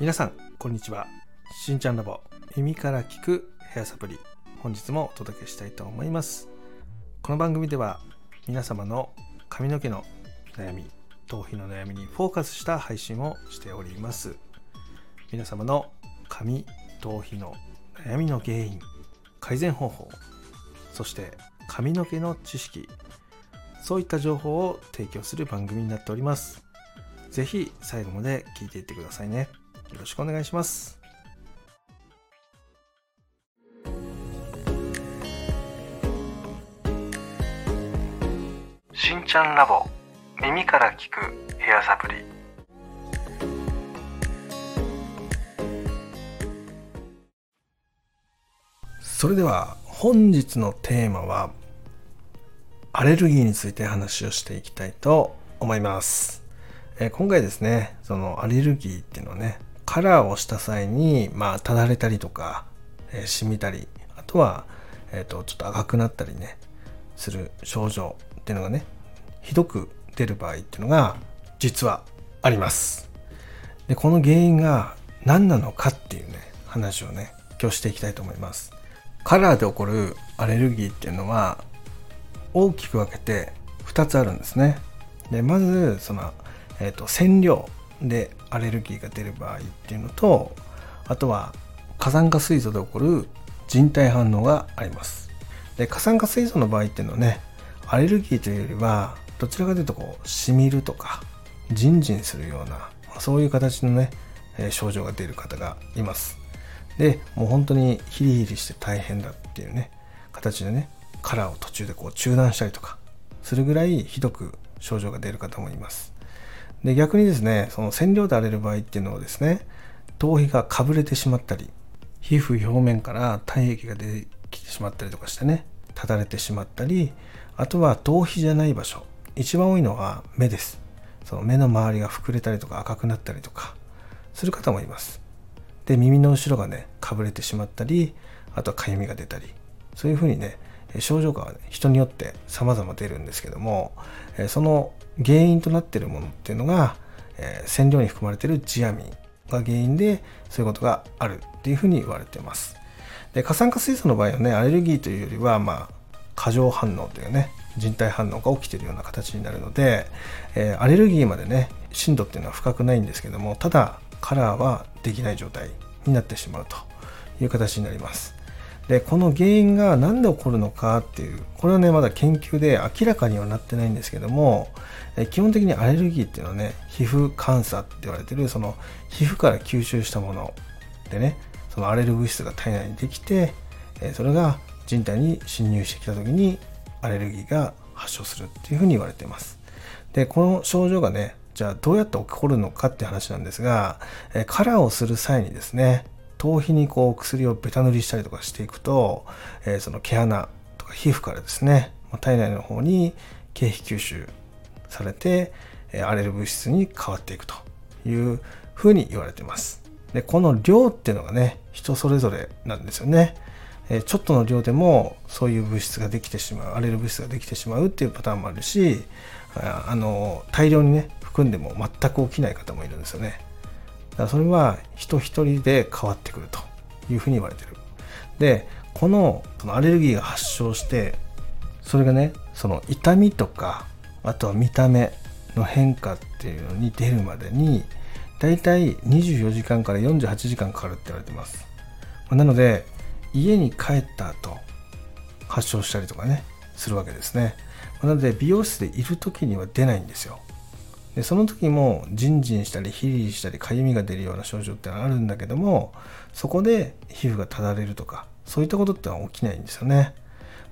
皆さんこんにちは。しんちゃんラボ耳から聞くヘアサプリ本日もお届けしたいと思います。この番組では皆様の髪の毛の悩み頭皮の悩みにフォーカスした配信をしております。皆様の髪頭皮の悩みの原因改善方法そして髪の毛の知識そういった情報を提供する番組になっております。ぜひ最後まで聞いていってくださいね。よろしくお願いします。しんちゃんラボ耳から聞くヘアサプリ。それでは本日のテーマはアレルギーについて話をしていきたいと思います、えー、今回ですねそのアレルギーっていうのはねカラーをした際にまあただれたりとか、えー、染みたりあとは、えーと、ちょっと赤くなったりねする症状っていうのがねひどく出る場合っていうのが実はあります。でこの原因が何なのかっていうね話をね今日していきたいと思います。カラーで起こるアレルギーっていうのは大きく分けて2つあるんですね。でまずその、えーと、染料でアレルギーが出る場合っていうのとあとは火山化水素で起こる人体反応があります。で火山化水素の場合っていうのはねアレルギーというよりはどちらかというとこうしみるとかジンジンするようなそういう形のね症状が出る方がいます。でもう本当にヒリヒリして大変だっていうね形でねカラーを途中でこう中断したりとかするぐらいひどく症状が出る方もいます。で逆にですねその染料で荒れる場合っていうのはですね頭皮がかぶれてしまったり皮膚表面から体液が出てきてしまったりとかしてねただれてしまったりあとは頭皮じゃない場所一番多いのは目です。その目の周りが膨れたりとか赤くなったりとかする方もいます。で耳の後ろがねかぶれてしまったりあとはかゆみが出たりそういうふうにね症状が、人によって様々出るんですけどもその原因となっているものっていうのが染料に含まれてるジアミンが原因でそういうことがあるっていうふうに言われてます。で過酸化水素の場合はねアレルギーというよりはまあ過剰反応というね人体反応が起きてるような形になるので、えー、アレルギーまでね深度っていうのは深くないんですけどもただカラーはできない状態になってしまうという形になります。でこの原因が何で起こるのかっていうこれはねまだ研究で明らかにはなってないんですけども基本的にアレルギーっていうのはね皮膚感作って言われてるその皮膚から吸収したものでねそのアレル物質が体内にできてそれが人体に侵入してきた時にアレルギーが発症するっていうふうに言われています。でこの症状がねじゃあどうやって起こるのかって話なんですがカラーをする際にですね頭皮にこう薬をベタ塗りしたりとかしていくと、えー、その毛穴とか皮膚からですね体内の方に経皮吸収されてアレル物質に変わっていくというふうに言われてます。でこの量っていうのがね人それぞれなんですよね。ちょっとの量でもそういう物質ができてしまうアレル物質ができてしまうっていうパターンもあるしあの大量にね含んでも全く起きない方もいるんですよね。だそれは人一人で変わってくるというふうに言われてる。で、このそのアレルギーが発症して、それがね、その痛みとか、あとは見た目の変化っていうのに出るまでに、だいたい24時間から48時間かかるって言われてます。なので、家に帰った後、発症したりとかね、するわけですね。なので、美容室でいる時には出ないんですよ。でその時もジンジンしたりヒリヒリしたりかゆみが出るような症状ってあるんだけどもそこで皮膚がただれるとかそういったことっては起きないんですよね。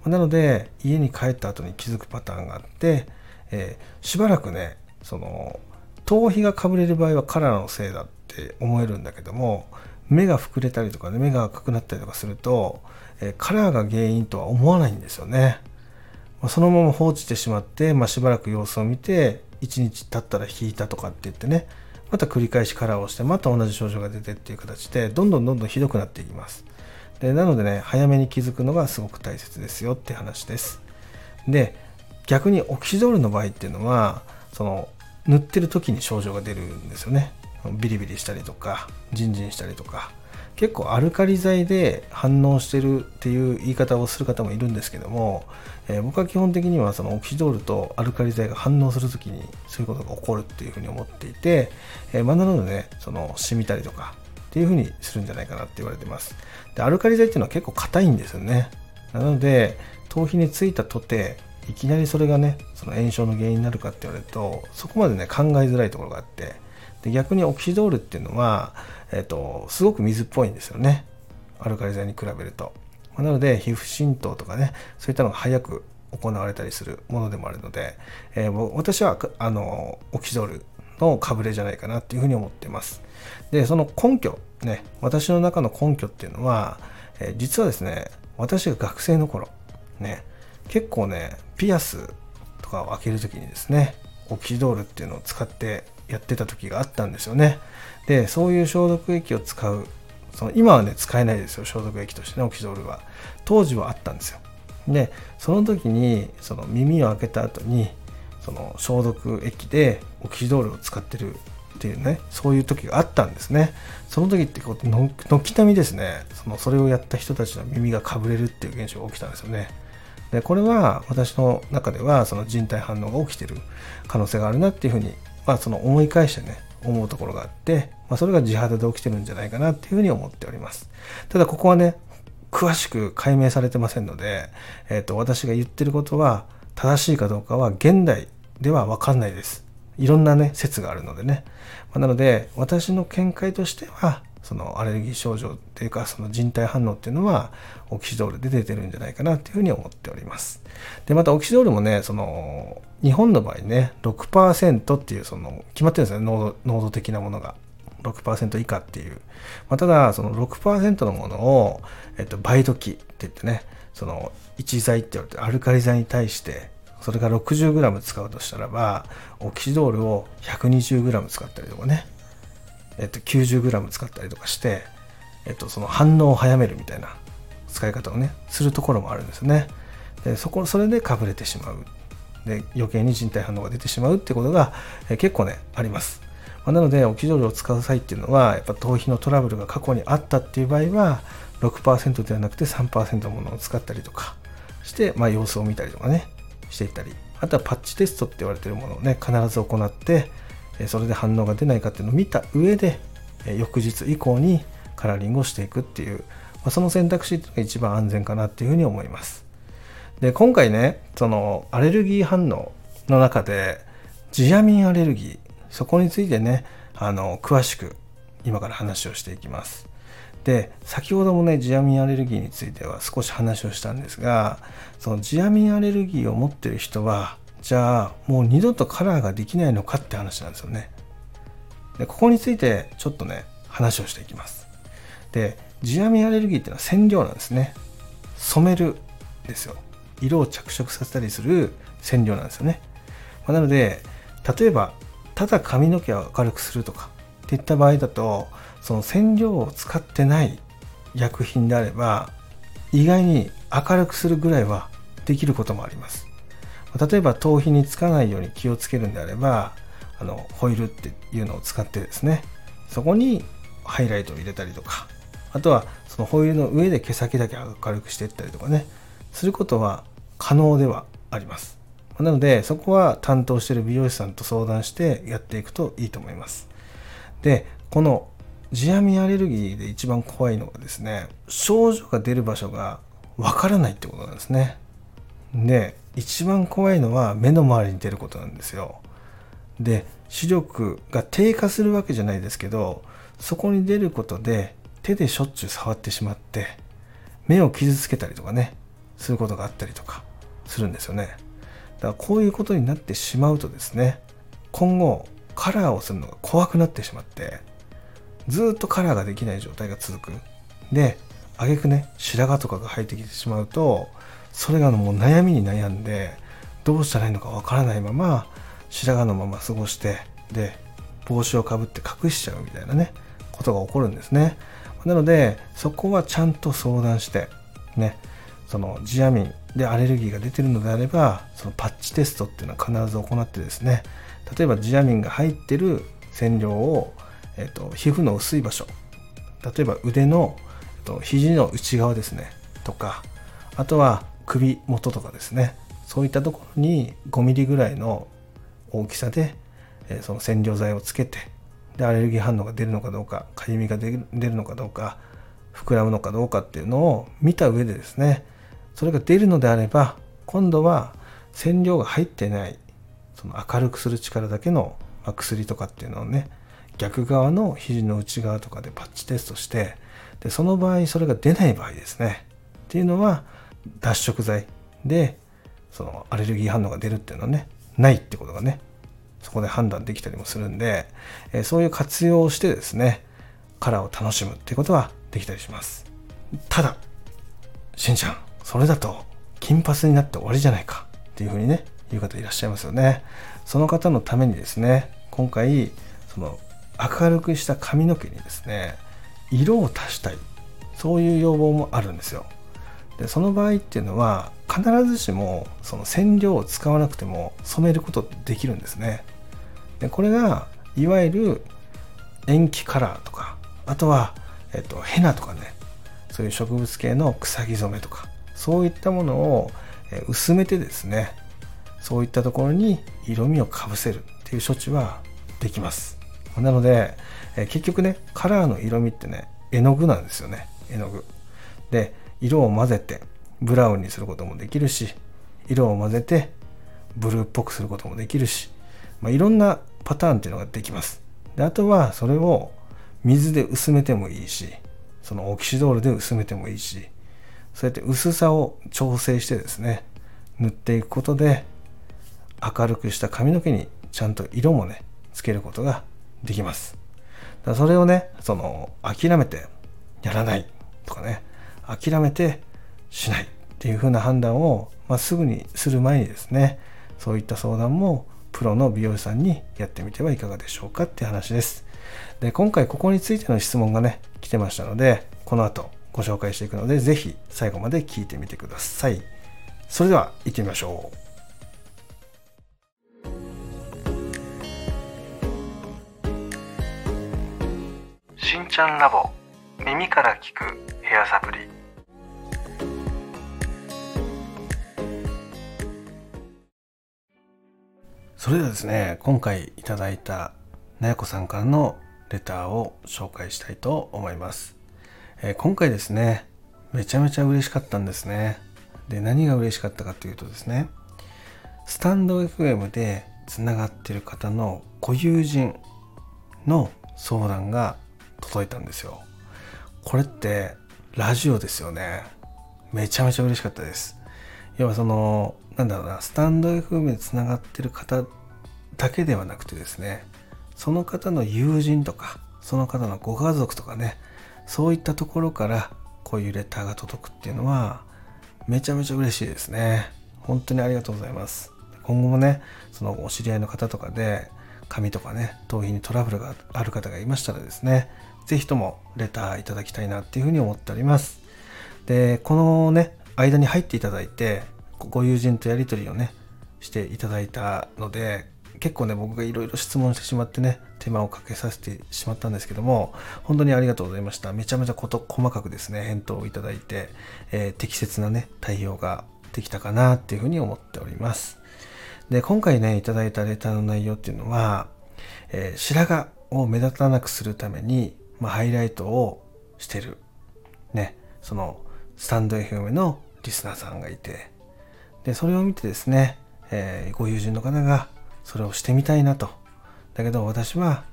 なので家に帰った後に気づくパターンがあって、えー、しばらくねその頭皮がかぶれる場合はカラーのせいだって思えるんだけども目が膨れたりとか、ね、目が赤くなったりとかすると、えー、カラーが原因とは思わないんですよね。そのまま放置してしまって、まあ、しばらく様子を見て1日経ったら引いたとかって言ってねまた繰り返しカラーをしてまた同じ症状が出てっていう形でどんどんどんどんひどくなっていきます。でなのでね早めに気づくのがすごく大切ですよって話です。で逆にオキシドールの場合っていうのはその塗ってる時に症状が出るんですよね。ビリビリしたりとかジンジンしたりとか。結構アルカリ剤で反応してるっていう言い方をする方もいるんですけども、えー、僕は基本的にはそのオキシドールとアルカリ剤が反応するときにそういうことが起こるっていうふうに思っていて、えー、まあ、なのでねその染みたりとかっていうふうにするんじゃないかなって言われてます。でアルカリ剤っていうのは結構硬いんですよね。なので頭皮についたとていきなりそれがねその炎症の原因になるかって言われるとそこまでね考えづらいところがあって。で逆にオキシドールっていうのは、えーと、すごく水っぽいんですよね。アルカリ剤に比べると。なので皮膚浸透とかねそういったのが早く行われたりするものでもあるので、えー、私はあのオキシドールのかぶれじゃないかなっていうふうに思ってます。でその根拠ね私の中の根拠っていうのは、えー、実はですね私が学生の頃ね結構ねピアスとかを開ける時にですねオキシドールっていうのを使ってやってた時があったんですよね。でそういう消毒液を使うその今はね使えないですよ消毒液としてねオキシドールは。当時はあったんですよ。でその時にその耳を開けた後にその消毒液でオキシドールを使ってるっていうねそういう時があったんですね。その時ってこう軒並みですね。そのそれをやった人たちの耳がかぶれるっていう現象が起きたんですよね。でこれは私の中ではその人体反応が起きてる可能性があるなっていうふうに、まあ、その思い返してね思うところがあって、まあ、それが自肌で起きてるんじゃないかなっていうふうに思っておりますただここはね詳しく解明されてませんので、えー、と私が言ってることは正しいかどうかは現代では分かんないですいろんなね説があるのでね、まあ、なので私の見解としてはそのアレルギー症状っていうかその人体反応っていうのはオキシドールで出てるんじゃないかなっていうふうに思っております。で、またオキシドールもね、その日本の場合ね、6%っていうその決まってるんですよね、濃度的なものが。6%以下っていう。まあ、ただ、その6%のものを、えっと、倍時って言ってね、その1剤って言われてアルカリ剤に対してそれが 60g 使うとしたらばオキシドールを 120g 使ったりとかねえっと、90g 使ったりとかして、えっと、その反応を早めるみたいな使い方をねするところもあるんですよね。でそこそれでかぶれてしまう。で余計に人体反応が出てしまうってことが、え結構ねあります、ま、なのでオキドールを使う際っていうのはやっぱ頭皮のトラブルが過去にあったっていう場合は6%ではなくて3%ものを使ったりとかして、まあ、様子を見たりとかねしていったりあとはパッチテストって言われてるものをね必ず行ってそれで反応が出ないかっていうのを見た上で翌日以降にカラーリングをしていくっていう、まあその選択肢っていうのが一番安全かなっていうふうに思います。で今回ねそのアレルギー反応の中でジアミンアレルギーそこについてねあの詳しく今から話をしていきます。で先ほどもねジアミンアレルギーについては少し話をしたんですがそのジアミンアレルギーを持ってる人はじゃあもう二度とカラーができないのかって話なんですよね。でここについてちょっとね話をしていきます。でジアミンアレルギーっていうのは染料なんですね。染めるですよ。色を着色させたりする染料なんですよね。まあ、なので例えばただ髪の毛を明るくするとかっていった場合だとその染料を使ってない薬品であれば意外に明るくするぐらいはできることもあります。例えば頭皮につかないように気をつけるんであればあのホイールっていうのを使ってですねそこにハイライトを入れたりとかあとはそのホイールの上で毛先だけ明るくしていったりとかねすることは可能ではありますなのでそこは担当してる美容師さんと相談してやっていくといいと思います。でこのジアミアレルギーで一番怖いのがですね症状が出る場所がわからないってことなんですね。で一番怖いのは目の周りに出ることなんですよ。で視力が低下するわけじゃないですけどそこに出ることで手でしょっちゅう触ってしまって目を傷つけたりとかねすることがあったりとかするんですよね。だからこういうことになってしまうとですね今後カラーをするのが怖くなってしまってずっとカラーができない状態が続く。で挙句ね白髪とかが生えてきてしまうとそれがもう悩みに悩んでどうしたらいいのかわからないまま白髪のまま過ごしてで帽子をかぶって隠しちゃうみたいなねことが起こるんですね。なのでそこはちゃんと相談してねそのジアミンでアレルギーが出てるのであればそのパッチテストっていうのは必ず行ってですね例えばジアミンが入ってる染料をえっと、皮膚の薄い場所例えば腕の、えっと、肘の内側ですねとかあとは首元とかですねそういったところに5ミリぐらいの大きさで、えその染料剤をつけてでアレルギー反応が出るのかどうかかゆみが出るのかどうか膨らむのかどうかっていうのを見た上でですねそれが出るのであれば今度は染料が入ってないその明るくする力だけの薬とかっていうのをね逆側の肘の内側とかでパッチテストしてでその場合それが出ない場合ですね。っていうのは脱色剤でそのアレルギー反応が出るっていうのはねないってことがねそこで判断できたりもするんで、えそういう活用をしてですねカラーを楽しむっていうことはできたりします。ただしんちゃん。それだと金髪になって終わりじゃないか。っていうふうにね言う方いらっしゃいますよね。その方のためにですね今回その明るくした髪の毛にですね色を足したい。そういう要望もあるんですよ。でその場合っていうのは必ずしもその染料を使わなくても染めることできるんですね。でこれがいわゆる塩基カラーとかあとは、えっと、ヘナとかねそういう植物系の草木染めとかそういったものを薄めてですねそういったところに色味をかぶせるっていう処置はできます。なので結局ねカラーの色味ってね絵の具なんですよね。絵の具。で色を混ぜてブラウンにすることもできるし色を混ぜてブルーっぽくすることもできるし、まあ、いろんなパターンっていうのができます。であとはそれを水で薄めてもいいしそのオキシドールで薄めてもいいしそうやって薄さを調整してですね塗っていくことで明るくした髪の毛にちゃんと色もねつけることができます。だそれをねその諦めてやらないとかね諦めてしないっていう風な判断を、まあ、すぐにする前にですねそういった相談もプロの美容師さんにやってみてはいかがでしょうかって話です。で今回ここについての質問がね来てましたのでこの後ご紹介していくので是非最後まで聞いてみてください。それでは行ってみましょう。しんちゃんラボ耳から聞くヘアサプリ。それではですね今回いただいたなやこさんからのレターを紹介したいと思います、えー、今回ですねめちゃめちゃ嬉しかったんですね。で何が嬉しかったかというとですねスタンド FM でつながってる方のご友人の相談が届いたんですよ。これってラジオですよね。めちゃめちゃ嬉しかったです。要はそのなんだろうなスタンド FM でつながってる方だけではなくてですねその方の友人とかその方のご家族とかねそういったところからこういうレターが届くっていうのはめちゃめちゃ嬉しいですね。本当にありがとうございます。今後もねそのお知り合いの方とかで髪とかね頭皮にトラブルがある方がいましたらですね是非ともレターいただきたいなっていうふうに思っております。でこのね間に入っていただいてご友人とやり取りをねしていただいたので結構ね僕がいろいろ質問してしまってね手間をかけさせてしまったんですけども本当にありがとうございました。めちゃめちゃこと細かくですね返答をいただいて、えー、適切なね対応ができたかなっていうふうに思っております。で今回ねいただいたレターの内容っていうのは、えー、白髪を目立たなくするために、まあ、ハイライトをしてる。ねそのスタンド FM のリスナーさんがいて。でそれを見てですね、えー、ご友人の方がそれをしてみたいなと。だけど私は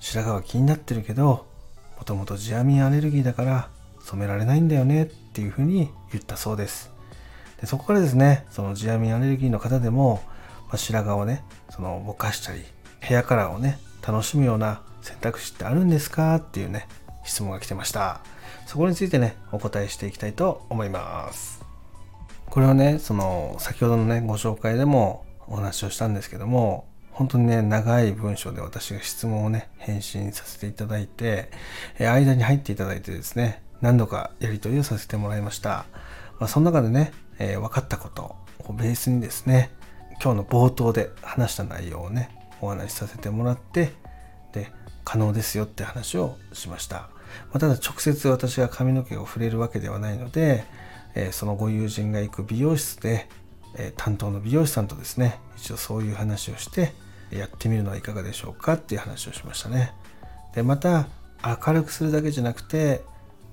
白髪は気になってるけどもともとジアミンアレルギーだから染められないんだよねっていうふうに言ったそうです。でそこからですねそのジアミンアレルギーの方でも、まあ、白髪をねそのぼかしたりヘアカラーをね楽しむような選択肢ってあるんですか？っていうね質問が来てました。そこについてねお答えしていきたいと思います。これはねその先ほどのねご紹介でもお話をしたんですけども本当にね長い文章で私が質問をね返信させていただいて間に入っていただいてですね何度かやり取りをさせてもらいました、まあ、その中でね、えー、分かったことをベースにですね今日の冒頭で話した内容をねお話しさせてもらってで可能ですよって話をしました、まあ、ただ直接私が髪の毛を触れるわけではないので、えー、そのご友人が行く美容室で、え、担当の美容師さんとですね一応そういう話をしてやってみるのはいかがでしょうかっていう話をしましたね。でまた明るくするだけじゃなくて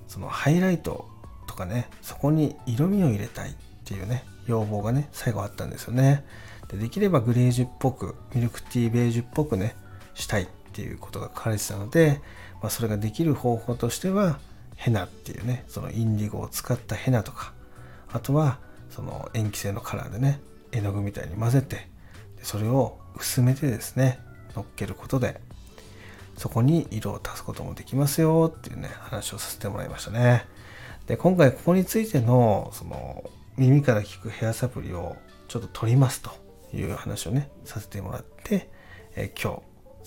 そのハイライトとかねそこに色味を入れたいっていうね要望がね最後あったんですよね。でできればグレージュっぽくミルクティーベージュっぽくねしたいっていうことが書かれてたので、まあ、それができる方法としてはヘナっていうねそのインディゴを使ったヘナとかあとはその塩基性のカラーでね絵の具みたいに混ぜてそれを薄めてですね乗っけることでそこに色を足すこともできますよっていうね話をさせてもらいましたね。で今回ここについてのその耳から聞くヘアサプリをちょっと取りますという話をねさせてもらって、え、今日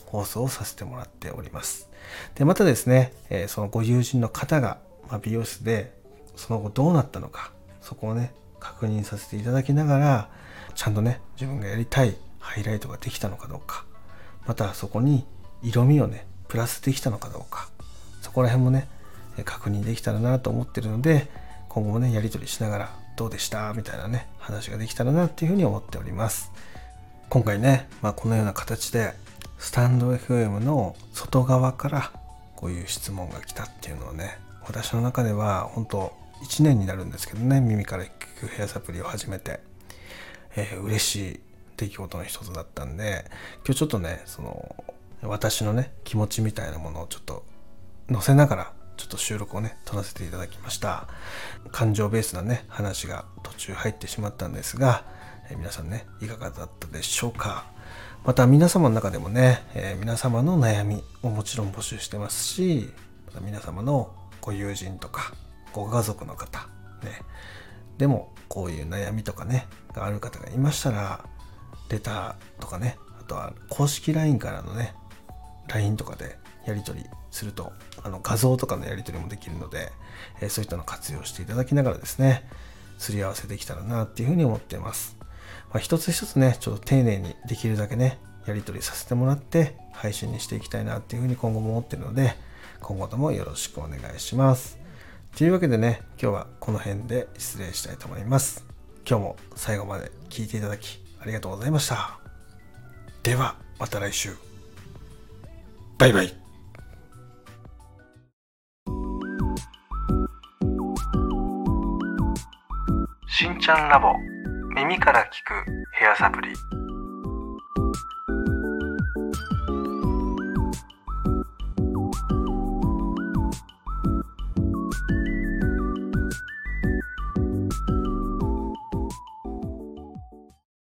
放送をさせてもらっております。でまたですね、え、そのご友人の方が、ま、美容室でその後どうなったのかそこをね確認させていただきながらちゃんとね自分がやりたいハイライトができたのかどうか。またそこに色味をねプラスできたのかどうか。そこら辺もね確認できたらなと思ってるので今後もねやり取りしながらどうでした？みたいなね話ができたらなっていうふうに思っております。今回ね、まあ、このような形でスタンド FM の外側からこういう質問が来たっていうのはね私の中では本当1年になるんですけどね耳からくヘアサプリを始めて、えー、嬉しい出来事の一つだったんで今日ちょっとねその私のね気持ちみたいなものをちょっと載せながらちょっと収録をね撮らせていただきました。感情ベースなね話が途中入ってしまったんですが、えー、皆さんねいかがだったでしょうか。また皆様の中でもね、えー、皆様の悩みももちろん募集してますしまた皆様のご友人とかご家族の方ねでもこういう悩みとかねがある方がいましたらレターとかねあとは公式 LINE からのね LINE とかでやり取りするとあの画像とかのやり取りもできるので、え、そういったのを活用していただきながらですねすり合わせできたらなっていうふうに思っていますまあ、一つ一つね、ちょっと丁寧にできるだけね、やり取りさせてもらって配信にしていきたいなっていうふうに今後も思ってるので、今後ともよろしくお願いします。というわけでね、今日はこの辺で失礼したいと思います。今日も最後まで聞いていただきありがとうございました。では、また来週。バイバイ。しんちゃんラボ耳から聞くヘアサプリ